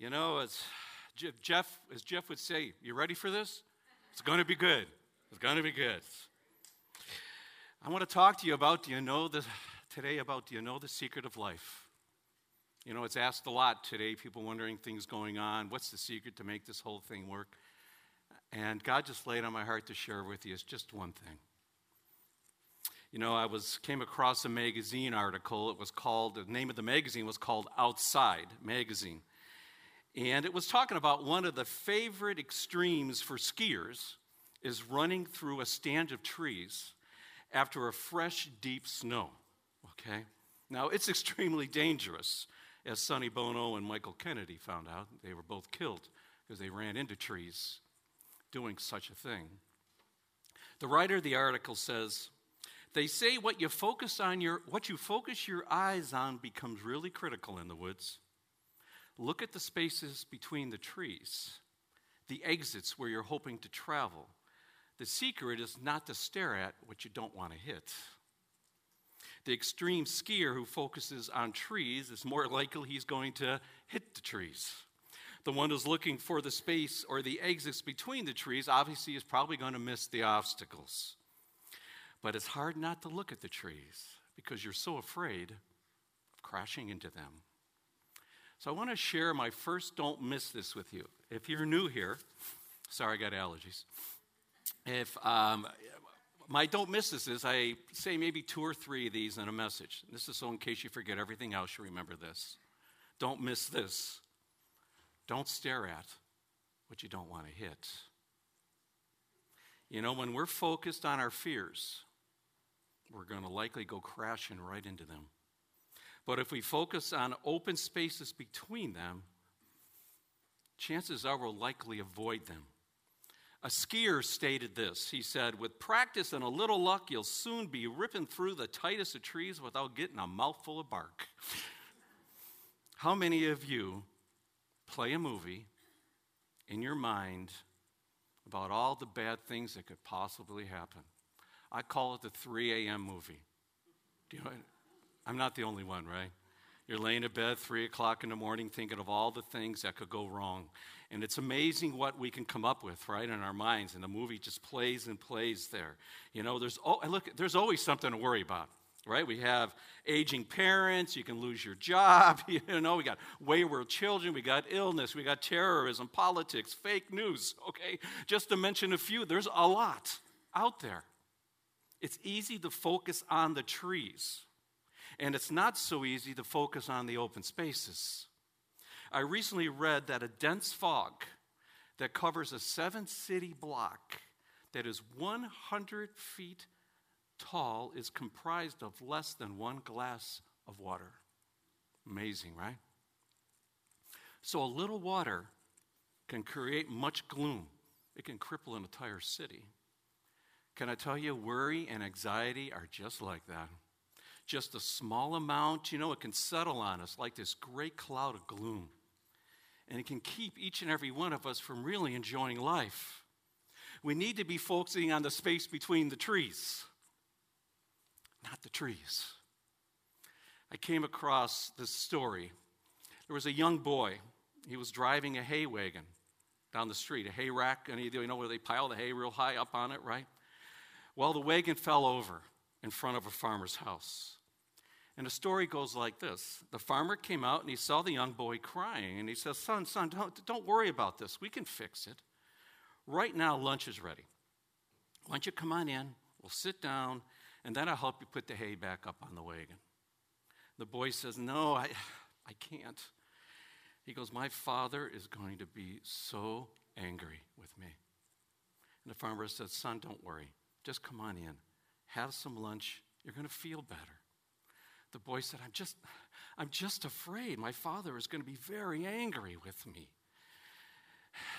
You know, as Jeff, as Jeff would say, you ready for this? It's going to be good. It's going to be good. I want to talk to you about do you know the, today about do you know the secret of life? You know, it's asked a lot today, people wondering things going on. What's the secret to make this whole thing work? And God just laid on my heart to share with you. It's just one thing. You know, I was came across a magazine article. It was called the name of the magazine was called Outside Magazine. And it was talking about one of the favorite extremes for skiers is running through a stand of trees after a fresh, deep snow. Okay? Now, it's extremely dangerous, as Sonny Bono and Michael Kennedy found out. They were both killed because they ran into trees doing such a thing. The writer of the article says, they say what you focus on your what you focus your eyes on becomes really critical in the woods. Look at the spaces between the trees, the exits where you're hoping to travel. The secret is not to stare at what you don't want to hit. The extreme skier who focuses on trees is more likely he's going to hit the trees. The one who's looking for the space or the exits between the trees obviously is probably going to miss the obstacles. But it's hard not to look at the trees because you're so afraid of crashing into them. So I want to share my first don't miss this with you. If you're new here, sorry, I got allergies. If um, my don't miss this is I say maybe two or three of these in a message. This is so in case you forget everything else, you remember this. Don't miss this. Don't stare at what you don't want to hit. You know, when we're focused on our fears, we're going to likely go crashing right into them. But if we focus on open spaces between them, chances are we'll likely avoid them. A skier stated this. He said, With practice and a little luck, you'll soon be ripping through the tightest of trees without getting a mouthful of bark. How many of you play a movie in your mind about all the bad things that could possibly happen? I call it the 3 a.m. movie. Do you know, I'm not the only one, right? You're laying in bed 3 o'clock in the morning thinking of all the things that could go wrong. And it's amazing what we can come up with, right, in our minds. And the movie just plays and plays there. You know, there's, oh, look, there's always something to worry about, right? We have aging parents, you can lose your job, you know, we got wayward children, we got illness, we got terrorism, politics, fake news, okay? Just to mention a few, there's a lot out there. It's easy to focus on the trees, and it's not so easy to focus on the open spaces. I recently read that a dense fog that covers a seven city block that is 100 feet tall is comprised of less than one glass of water. Amazing, right? So a little water can create much gloom, it can cripple an entire city. Can I tell you, worry and anxiety are just like that. Just a small amount, you know, it can settle on us like this great cloud of gloom. And it can keep each and every one of us from really enjoying life. We need to be focusing on the space between the trees, not the trees. I came across this story. There was a young boy. He was driving a hay wagon down the street, a hay rack, and you know where they pile the hay real high up on it, right? Well, the wagon fell over in front of a farmer's house. And the story goes like this The farmer came out and he saw the young boy crying, and he says, Son, son, don't, don't worry about this. We can fix it. Right now, lunch is ready. Why don't you come on in? We'll sit down, and then I'll help you put the hay back up on the wagon. The boy says, No, I, I can't. He goes, My father is going to be so angry with me. And the farmer says, Son, don't worry. Just come on in, have some lunch. You're going to feel better. The boy said, I'm just, I'm just afraid. My father is going to be very angry with me.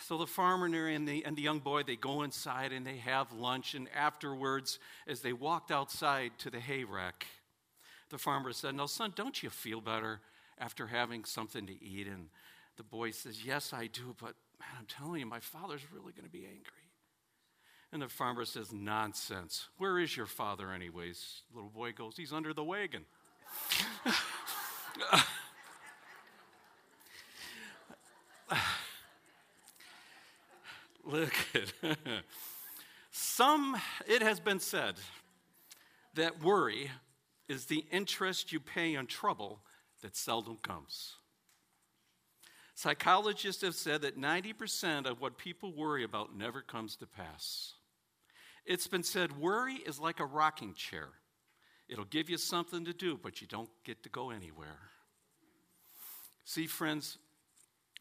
So the farmer and the, and the young boy, they go inside and they have lunch. And afterwards, as they walked outside to the hay rack, the farmer said, No, son, don't you feel better after having something to eat? And the boy says, Yes, I do, but man, I'm telling you, my father's really going to be angry. And the farmer says, Nonsense. Where is your father, anyways? The little boy goes, He's under the wagon. Look at some, it has been said that worry is the interest you pay on trouble that seldom comes. Psychologists have said that 90% of what people worry about never comes to pass. It's been said worry is like a rocking chair. It'll give you something to do, but you don't get to go anywhere. See, friends,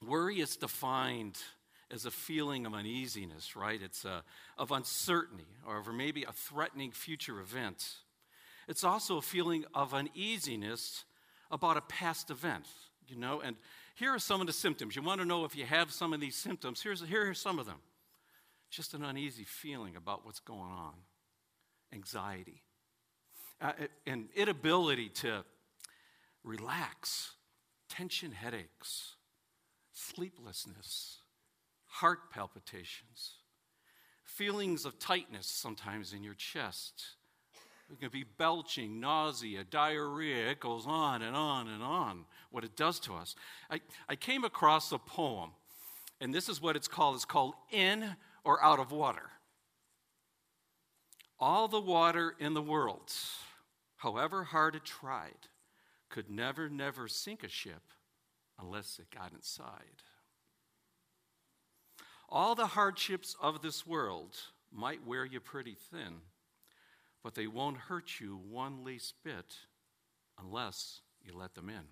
worry is defined as a feeling of uneasiness, right? It's a, of uncertainty or of maybe a threatening future event. It's also a feeling of uneasiness about a past event, you know? And here are some of the symptoms. You want to know if you have some of these symptoms? Here's, here are some of them just an uneasy feeling about what's going on, anxiety, uh, an inability to relax, tension headaches, sleeplessness, heart palpitations, feelings of tightness sometimes in your chest. It can be belching, nausea, diarrhea. It goes on and on and on, what it does to us. I, I came across a poem, and this is what it's called. It's called In or Out of Water. All the water in the world, however hard it tried, could never, never sink a ship unless it got inside. All the hardships of this world might wear you pretty thin, but they won't hurt you one least bit unless you let them in.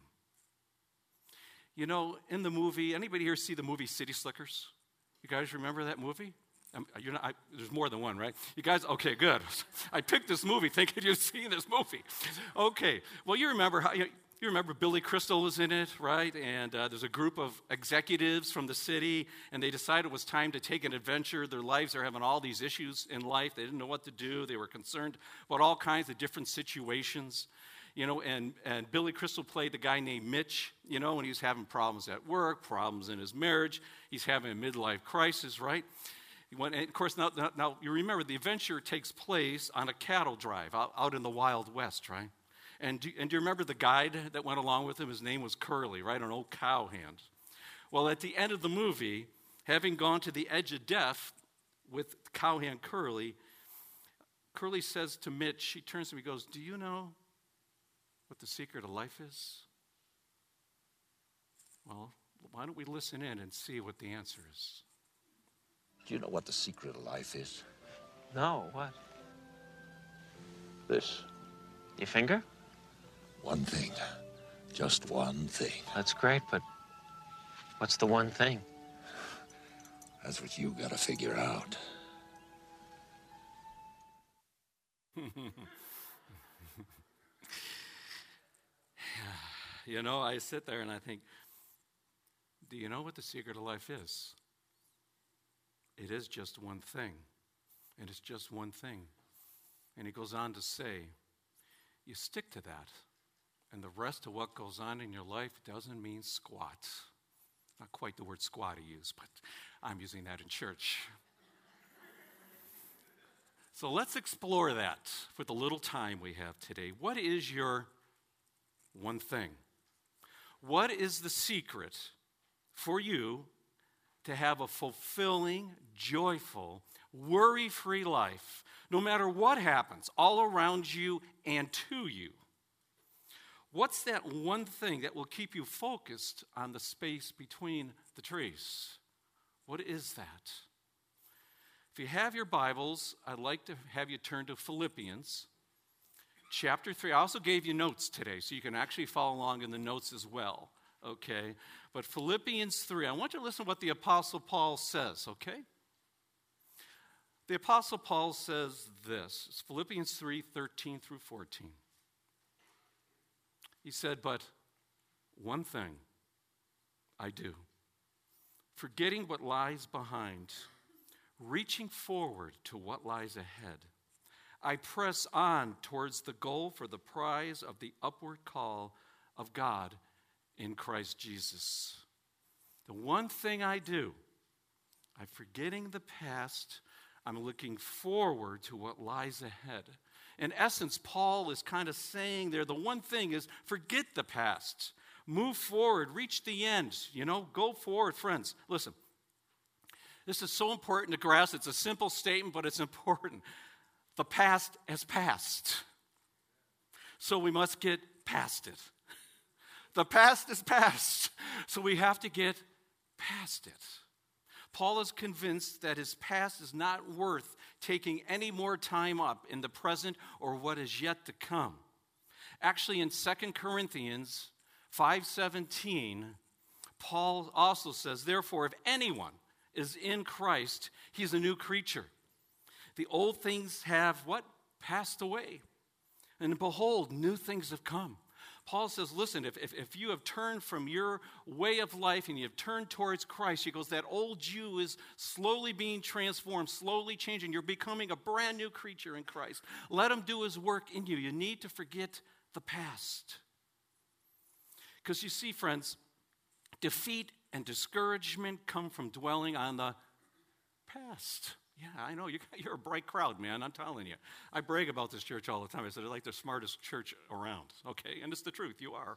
You know, in the movie, anybody here see the movie City Slickers? You guys remember that movie? Not, I, there's more than one, right? You guys, okay, good. I picked this movie thinking you'd seen this movie. Okay, well, you remember how, you, you remember Billy Crystal was in it, right? And uh, there's a group of executives from the city, and they decided it was time to take an adventure. Their lives are having all these issues in life. They didn't know what to do. They were concerned about all kinds of different situations. You know, and, and Billy Crystal played the guy named Mitch, you know, and he was having problems at work, problems in his marriage. He's having a midlife crisis, right? And of course, now, now, you remember the adventure takes place on a cattle drive out, out in the Wild West, right? And do, and do you remember the guide that went along with him? His name was Curly, right? An old cowhand. Well, at the end of the movie, having gone to the edge of death with cowhand Curly, Curly says to Mitch, he turns to me and goes, Do you know what the secret of life is? Well, why don't we listen in and see what the answer is? Do you know what the secret of life is? No, what? This. Your finger? One thing. Just one thing. That's great, but what's the one thing? That's what you gotta figure out. you know, I sit there and I think, do you know what the secret of life is? It is just one thing. And it's just one thing. And he goes on to say, you stick to that. And the rest of what goes on in your life doesn't mean squat. Not quite the word squat he used, but I'm using that in church. So let's explore that for the little time we have today. What is your one thing? What is the secret for you to have a fulfilling, joyful, worry free life, no matter what happens all around you and to you? What's that one thing that will keep you focused on the space between the trees? What is that? If you have your Bibles, I'd like to have you turn to Philippians chapter 3. I also gave you notes today, so you can actually follow along in the notes as well, okay? But Philippians 3, I want you to listen to what the Apostle Paul says, okay? The Apostle Paul says this it's Philippians 3 13 through 14. He said, But one thing I do, forgetting what lies behind, reaching forward to what lies ahead. I press on towards the goal for the prize of the upward call of God in Christ Jesus. The one thing I do, I'm forgetting the past, I'm looking forward to what lies ahead in essence, Paul is kind of saying there the one thing is forget the past, move forward, reach the end. You know, go forward, friends. Listen, This is so important to grasp. It's a simple statement, but it's important. The past has passed. So we must get past it. The past is past. So we have to get past it. Paul is convinced that his past is not worth taking any more time up in the present or what is yet to come. Actually, in 2 Corinthians 5:17, Paul also says, Therefore, if anyone is in Christ, he's a new creature. The old things have what? Passed away. And behold, new things have come. Paul says, listen, if, if, if, you have turned from your way of life and you have turned towards Christ, he goes, that old you is slowly being transformed, slowly changing. You're becoming a brand new creature in Christ. Let him do his work in you. You need to forget the past. Because you see, friends, defeat and discouragement come from dwelling on the past. Yeah, I know. You're a bright crowd, man. I'm telling you. I brag about this church all the time. I said, they're like the smartest church around. Okay? And it's the truth. You are.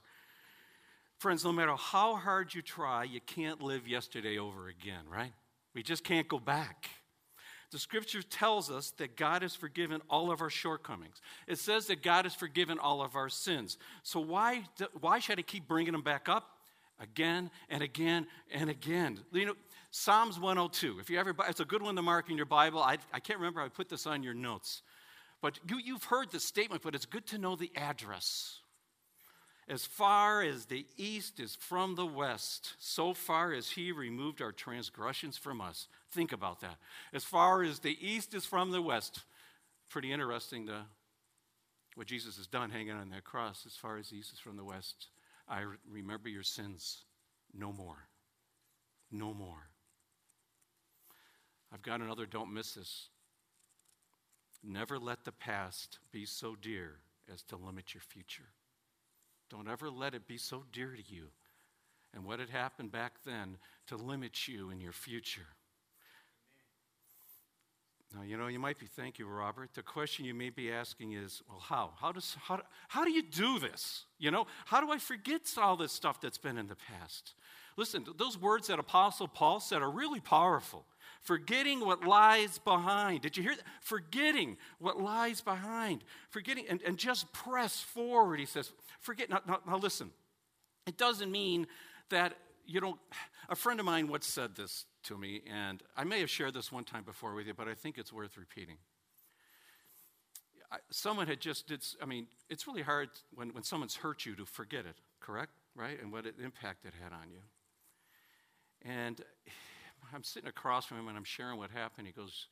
Friends, no matter how hard you try, you can't live yesterday over again, right? We just can't go back. The scripture tells us that God has forgiven all of our shortcomings. It says that God has forgiven all of our sins. So why, why should I keep bringing them back up again and again and again? You know, Psalms 102. If you ever, it's a good one to mark in your Bible. I, I can't remember. I put this on your notes. But you, you've heard the statement, but it's good to know the address. As far as the east is from the west, so far as he removed our transgressions from us. Think about that. As far as the east is from the west. Pretty interesting to, what Jesus has done hanging on that cross. As far as the east is from the west, I remember your sins no more. No more. I've got another, don't miss this. Never let the past be so dear as to limit your future. Don't ever let it be so dear to you and what had happened back then to limit you in your future. Now, you know, you might be, thank you, Robert. The question you may be asking is, well, how? How, does, how, how do you do this? You know, how do I forget all this stuff that's been in the past? Listen, those words that Apostle Paul said are really powerful forgetting what lies behind. Did you hear that? Forgetting what lies behind. Forgetting, and, and just press forward, he says. Forget, now, now, now listen, it doesn't mean that you don't. A friend of mine once said this to me, and I may have shared this one time before with you, but I think it's worth repeating. Someone had just did, I mean, it's really hard when, when someone's hurt you to forget it, correct? Right? And what impact it had on you. And I'm sitting across from him and I'm sharing what happened. He goes,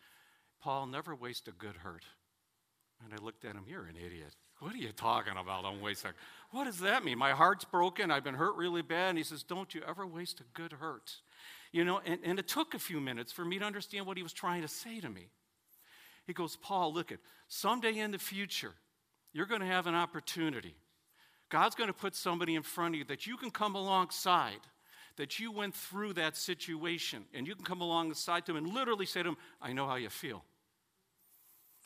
Paul, never waste a good hurt. And I looked at him, You're an idiot. What are you talking about? Don't waste a. What does that mean? My heart's broken. I've been hurt really bad. And he says, Don't you ever waste a good hurt. You know, and, and it took a few minutes for me to understand what he was trying to say to me. He goes, Paul, look at someday in the future, you're going to have an opportunity. God's going to put somebody in front of you that you can come alongside that you went through that situation and you can come alongside them and literally say to them, I know how you feel.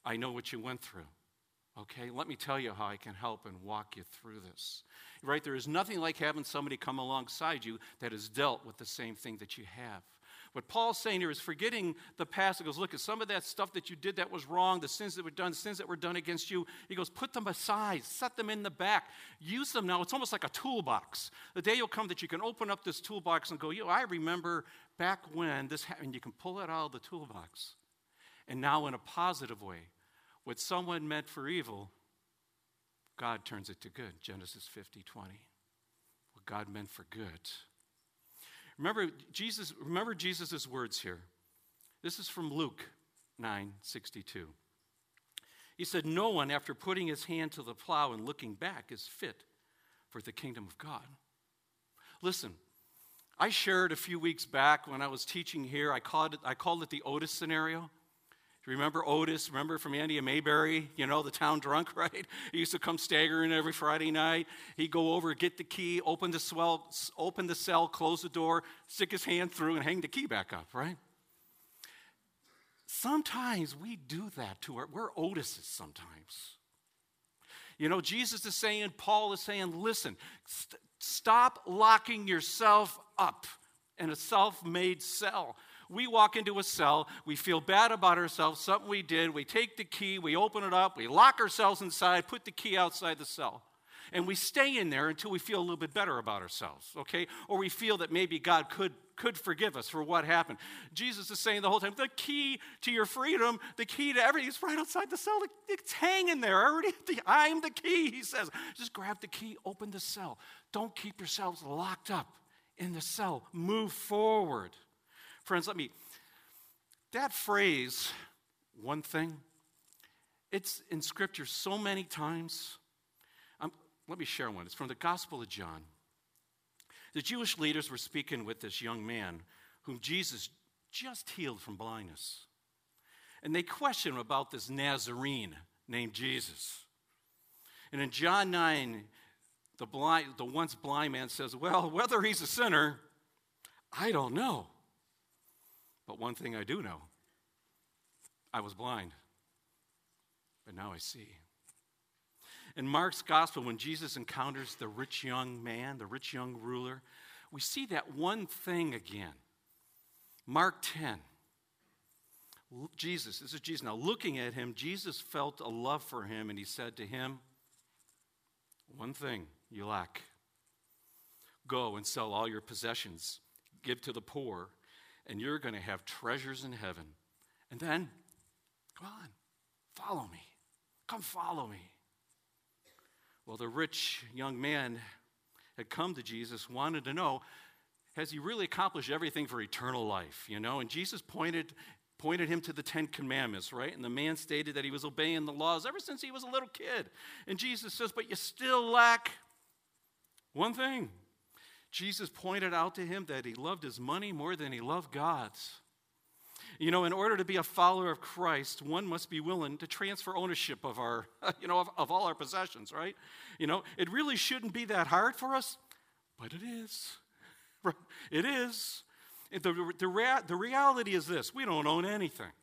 I know what you went through. Okay, let me tell you how I can help and walk you through this. Right? There is nothing like having somebody come alongside you that has dealt with the same thing that you have. What Paul's saying here is forgetting the past. He goes, look at some of that stuff that you did that was wrong, the sins that were done, sins that were done against you. He goes, put them aside, set them in the back, use them now. It's almost like a toolbox. The day will come that you can open up this toolbox and go, know, I remember back when this happened. You can pull it out of the toolbox. And now, in a positive way, what someone meant for evil, God turns it to good. Genesis 50 20. What God meant for good. Remember Jesus, remember Jesus' words here. This is from Luke 9 62. He said, No one, after putting his hand to the plow and looking back, is fit for the kingdom of God. Listen, I shared a few weeks back when I was teaching here, I called it, I called it the Otis scenario. Remember Otis? Remember from Andy and Mayberry? You know, the town drunk, right? He used to come staggering every Friday night. He'd go over, get the key, open the, swell, open the cell, close the door, stick his hand through, and hang the key back up, right? Sometimes we do that to our, we're Otises sometimes. You know, Jesus is saying, Paul is saying, listen, st- stop locking yourself up in a self made cell. We walk into a cell, we feel bad about ourselves, something we did, we take the key, we open it up, we lock ourselves inside, put the key outside the cell. And we stay in there until we feel a little bit better about ourselves, okay? Or we feel that maybe God could, could forgive us for what happened. Jesus is saying the whole time the key to your freedom, the key to everything is right outside the cell. It's hanging there already. I'm the key, he says. Just grab the key, open the cell. Don't keep yourselves locked up in the cell. Move forward. Friends, let me, that phrase, one thing, it's in Scripture so many times. Um, let me share one. It's from the Gospel of John. The Jewish leaders were speaking with this young man whom Jesus just healed from blindness. And they questioned him about this Nazarene named Jesus. And in John 9, the, blind, the once blind man says, Well, whether he's a sinner, I don't know. But one thing I do know I was blind, but now I see. In Mark's gospel, when Jesus encounters the rich young man, the rich young ruler, we see that one thing again. Mark 10. Jesus, this is Jesus. Now, looking at him, Jesus felt a love for him, and he said to him, One thing you lack. Go and sell all your possessions, give to the poor, and you're going to have treasures in heaven. And then, come on, follow me. Come follow me. Well, the rich young man had come to Jesus, wanted to know, has he really accomplished everything for eternal life? You know, and Jesus pointed pointed him to the Ten Commandments, right? And the man stated that he was obeying the laws ever since he was a little kid. And Jesus says, But you still lack one thing. Jesus pointed out to him that he loved his money more than he loved God's. You know, in order to be a follower of Christ, one must be willing to transfer ownership of our, you know, of, of all our possessions, right? You know, it really shouldn't be that hard for us, but it is. It is. The, the, rea- the reality is this we don't own anything.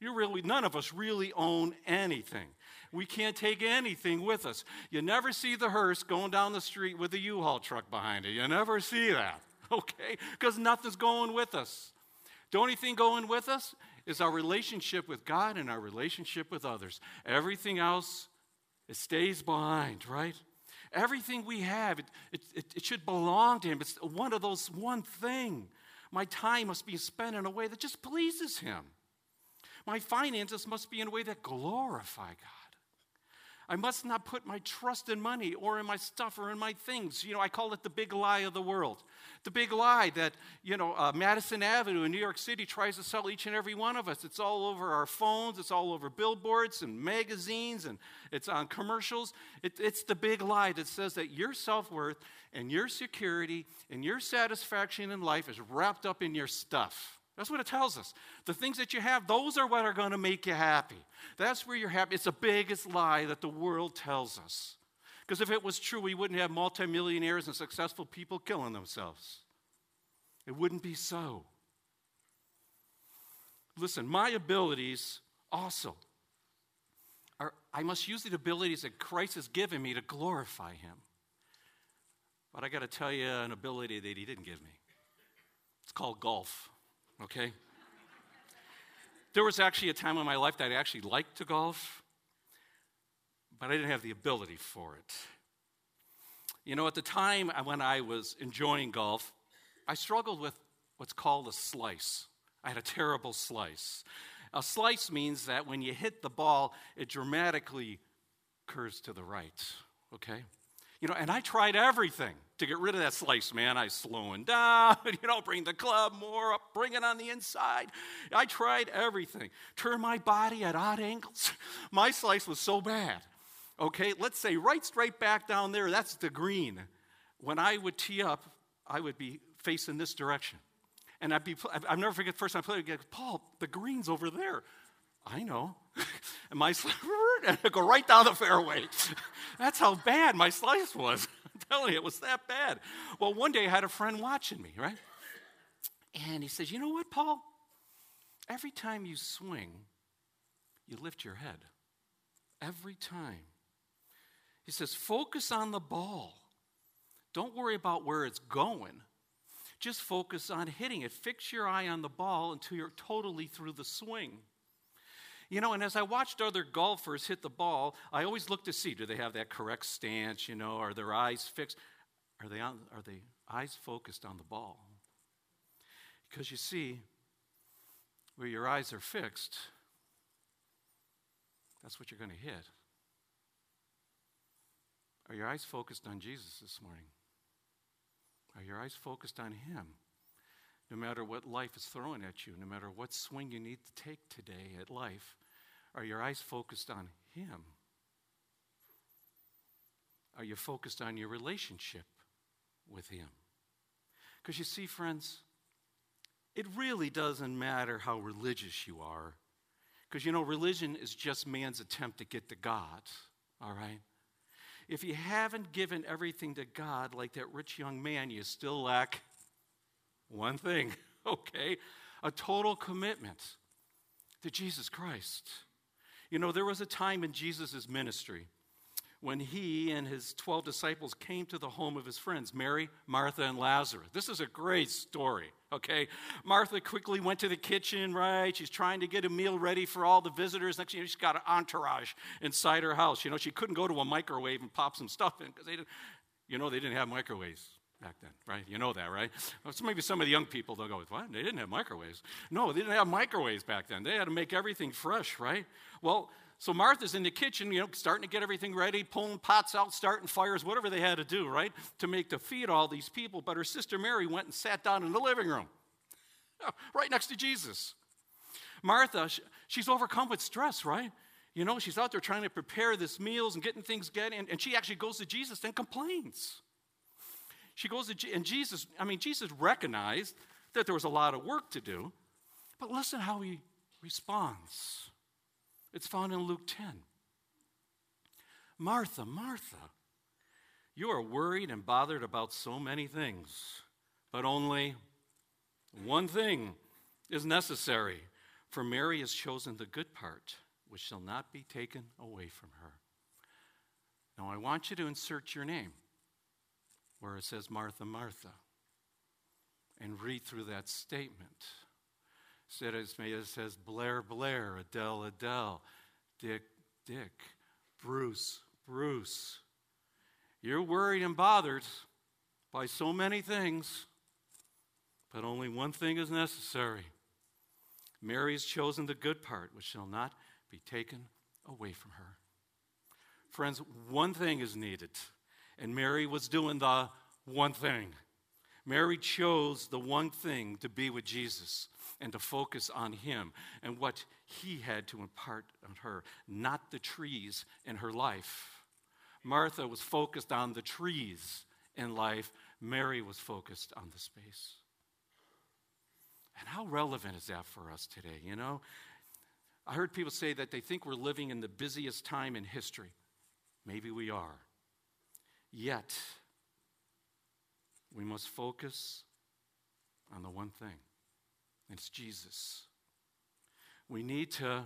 You really, none of us really own anything. We can't take anything with us. You never see the hearse going down the street with a U-Haul truck behind it. You never see that, okay? Because nothing's going with us. The only thing going with us is our relationship with God and our relationship with others. Everything else, it stays behind, right? Everything we have, it, it, it, should belong to Him. It's one of those one thing. My time must be spent in a way that just pleases Him. My finances must be in a way that glorify God. I must not put my trust in money or in my stuff or in my things. You know, I call it the big lie of the world. The big lie that, you know, uh, Madison Avenue in New York City tries to sell each and every one of us. It's all over our phones, it's all over billboards and magazines, and it's on commercials. It, it's the big lie that says that your self worth and your security and your satisfaction in life is wrapped up in your stuff. That's what it tells us. The things that you have, those are what are going to make you happy. That's where you're happy. It's the biggest lie that the world tells us. Because if it was true, we wouldn't have multimillionaires and successful people killing themselves. It wouldn't be so. Listen, my abilities also are, I must use the abilities that Christ has given me to glorify Him. But I got to tell you an ability that He didn't give me. It's called golf okay? There was actually a time in my life that I actually liked to golf, but I didn't have the ability for it. You know, at the time when I was enjoying golf, I struggled with what's called a slice. I had a terrible slice. A slice means that when you hit the ball, it dramatically curves to the right, okay? You know, and I tried everything to get rid of that slice, man. I slowing down, you know, bring the club more up, bring it on the inside. I tried everything. Turn my body at odd angles. My slice was so bad. Okay, let's say right straight back down there, that's the green. When I would tee up, I would be facing this direction. And I'd be, I'll never forget the first time I played, I'd Paul, the green's over there. I know. and my slice, and go right down the fairway. That's how bad my slice was. I'm telling you, it was that bad. Well, one day I had a friend watching me, right? And he says, You know what, Paul? Every time you swing, you lift your head. Every time. He says, Focus on the ball. Don't worry about where it's going. Just focus on hitting it. Fix your eye on the ball until you're totally through the swing. You know, and as I watched other golfers hit the ball, I always look to see do they have that correct stance, you know, are their eyes fixed? Are they, on, are they eyes focused on the ball? Because you see, where your eyes are fixed, that's what you're going to hit. Are your eyes focused on Jesus this morning? Are your eyes focused on Him? No matter what life is throwing at you, no matter what swing you need to take today at life, are your eyes focused on Him? Are you focused on your relationship with Him? Because you see, friends, it really doesn't matter how religious you are. Because you know, religion is just man's attempt to get to God, all right? If you haven't given everything to God like that rich young man, you still lack one thing, okay? A total commitment to Jesus Christ. You know, there was a time in Jesus' ministry when he and his 12 disciples came to the home of his friends, Mary, Martha, and Lazarus. This is a great story, okay? Martha quickly went to the kitchen, right? She's trying to get a meal ready for all the visitors. Next thing you know, she's got an entourage inside her house. You know, she couldn't go to a microwave and pop some stuff in because they didn't, you know, they didn't have microwaves back then, right? You know that, right? So maybe some of the young people, they'll go, what? They didn't have microwaves. No, they didn't have microwaves back then. They had to make everything fresh, right? Well, so Martha's in the kitchen, you know, starting to get everything ready, pulling pots out, starting fires, whatever they had to do, right, to make to feed all these people. But her sister Mary went and sat down in the living room, right next to Jesus. Martha, she's overcome with stress, right? You know, she's out there trying to prepare this meals and getting things getting, and, and she actually goes to Jesus and complains. She goes to, and Jesus, I mean, Jesus recognized that there was a lot of work to do, but listen how he responds. It's found in Luke 10. Martha, Martha, you are worried and bothered about so many things, but only one thing is necessary. For Mary has chosen the good part, which shall not be taken away from her. Now, I want you to insert your name where it says Martha, Martha, and read through that statement said it says Blair, Blair, Adele, Adele, Dick, Dick, Bruce, Bruce. You're worried and bothered by so many things, but only one thing is necessary. Mary has chosen the good part, which shall not be taken away from her. Friends, one thing is needed, and Mary was doing the one thing. Mary chose the one thing to be with Jesus and to focus on Him and what He had to impart on her, not the trees in her life. Martha was focused on the trees in life, Mary was focused on the space. And how relevant is that for us today? You know, I heard people say that they think we're living in the busiest time in history. Maybe we are. Yet, we must focus on the one thing it's Jesus. We need to,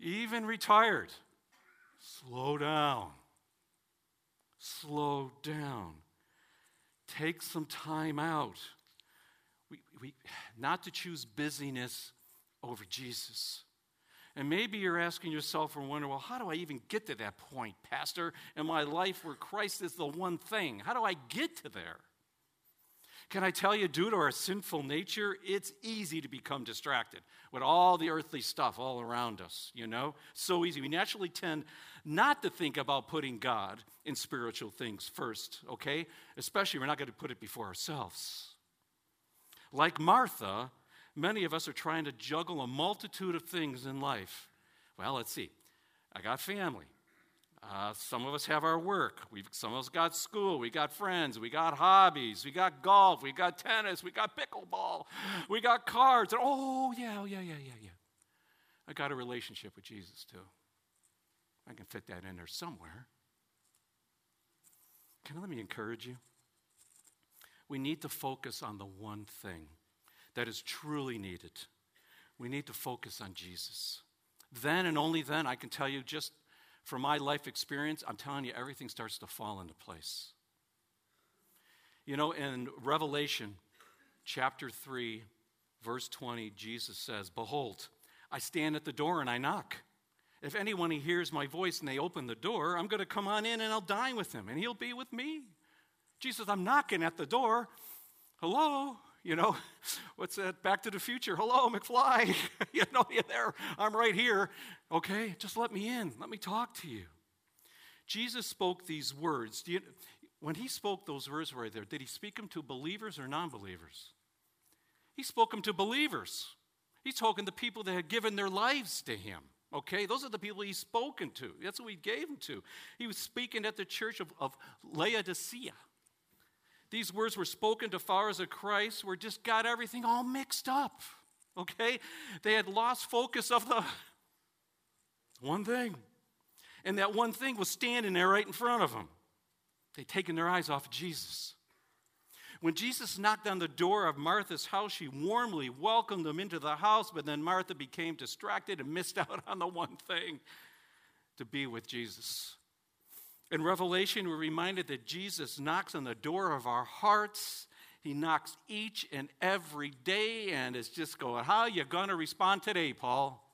even retired, slow down. Slow down. Take some time out. We, we, not to choose busyness over Jesus. And maybe you're asking yourself and wondering, well, how do I even get to that point, Pastor, in my life where Christ is the one thing? How do I get to there? Can I tell you, due to our sinful nature, it's easy to become distracted with all the earthly stuff all around us, you know? So easy. We naturally tend not to think about putting God in spiritual things first, okay? Especially, we're not going to put it before ourselves. Like Martha, many of us are trying to juggle a multitude of things in life. Well, let's see. I got family. Uh, some of us have our work. We've, some of us got school. We got friends. We got hobbies. We got golf. We got tennis. We got pickleball. We got cards. And, oh, yeah, oh, yeah, yeah, yeah, yeah. I got a relationship with Jesus, too. I can fit that in there somewhere. Can I let me encourage you? We need to focus on the one thing that is truly needed. We need to focus on Jesus. Then and only then, I can tell you just from my life experience, I'm telling you, everything starts to fall into place. You know, in Revelation chapter 3, verse 20, Jesus says, Behold, I stand at the door and I knock. If anyone hears my voice and they open the door, I'm going to come on in and I'll dine with him and he'll be with me. Jesus, I'm knocking at the door. Hello? You know, what's that? Back to the future. Hello, McFly. you know, you're there. I'm right here. Okay, just let me in. Let me talk to you. Jesus spoke these words. You, when he spoke those words right there, did he speak them to believers or non believers? He spoke them to believers. He's talking to people that had given their lives to him. Okay, those are the people he's spoken to. That's who he gave them to. He was speaking at the church of, of Laodicea. These words were spoken to followers of Christ where just got everything all mixed up. Okay? They had lost focus of the one thing. And that one thing was standing there right in front of them. They'd taken their eyes off of Jesus. When Jesus knocked on the door of Martha's house, she warmly welcomed him into the house, but then Martha became distracted and missed out on the one thing to be with Jesus. In Revelation, we're reminded that Jesus knocks on the door of our hearts. He knocks each and every day and is just going, How you going to respond today, Paul?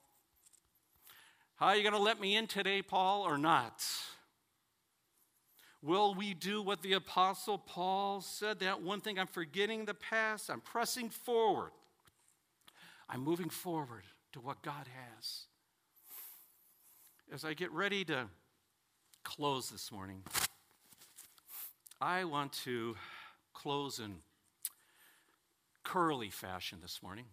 How are you going to let me in today, Paul, or not? Will we do what the Apostle Paul said? That one thing I'm forgetting the past, I'm pressing forward. I'm moving forward to what God has. As I get ready to close this morning, I want to close in curly fashion this morning.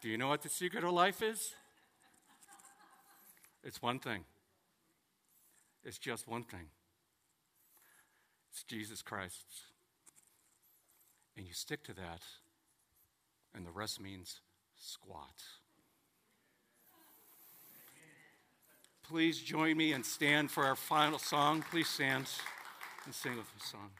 Do you know what the secret of life is? It's one thing. It's just one thing. It's Jesus Christ. And you stick to that, and the rest means squat. Please join me and stand for our final song. Please stand and sing with the song.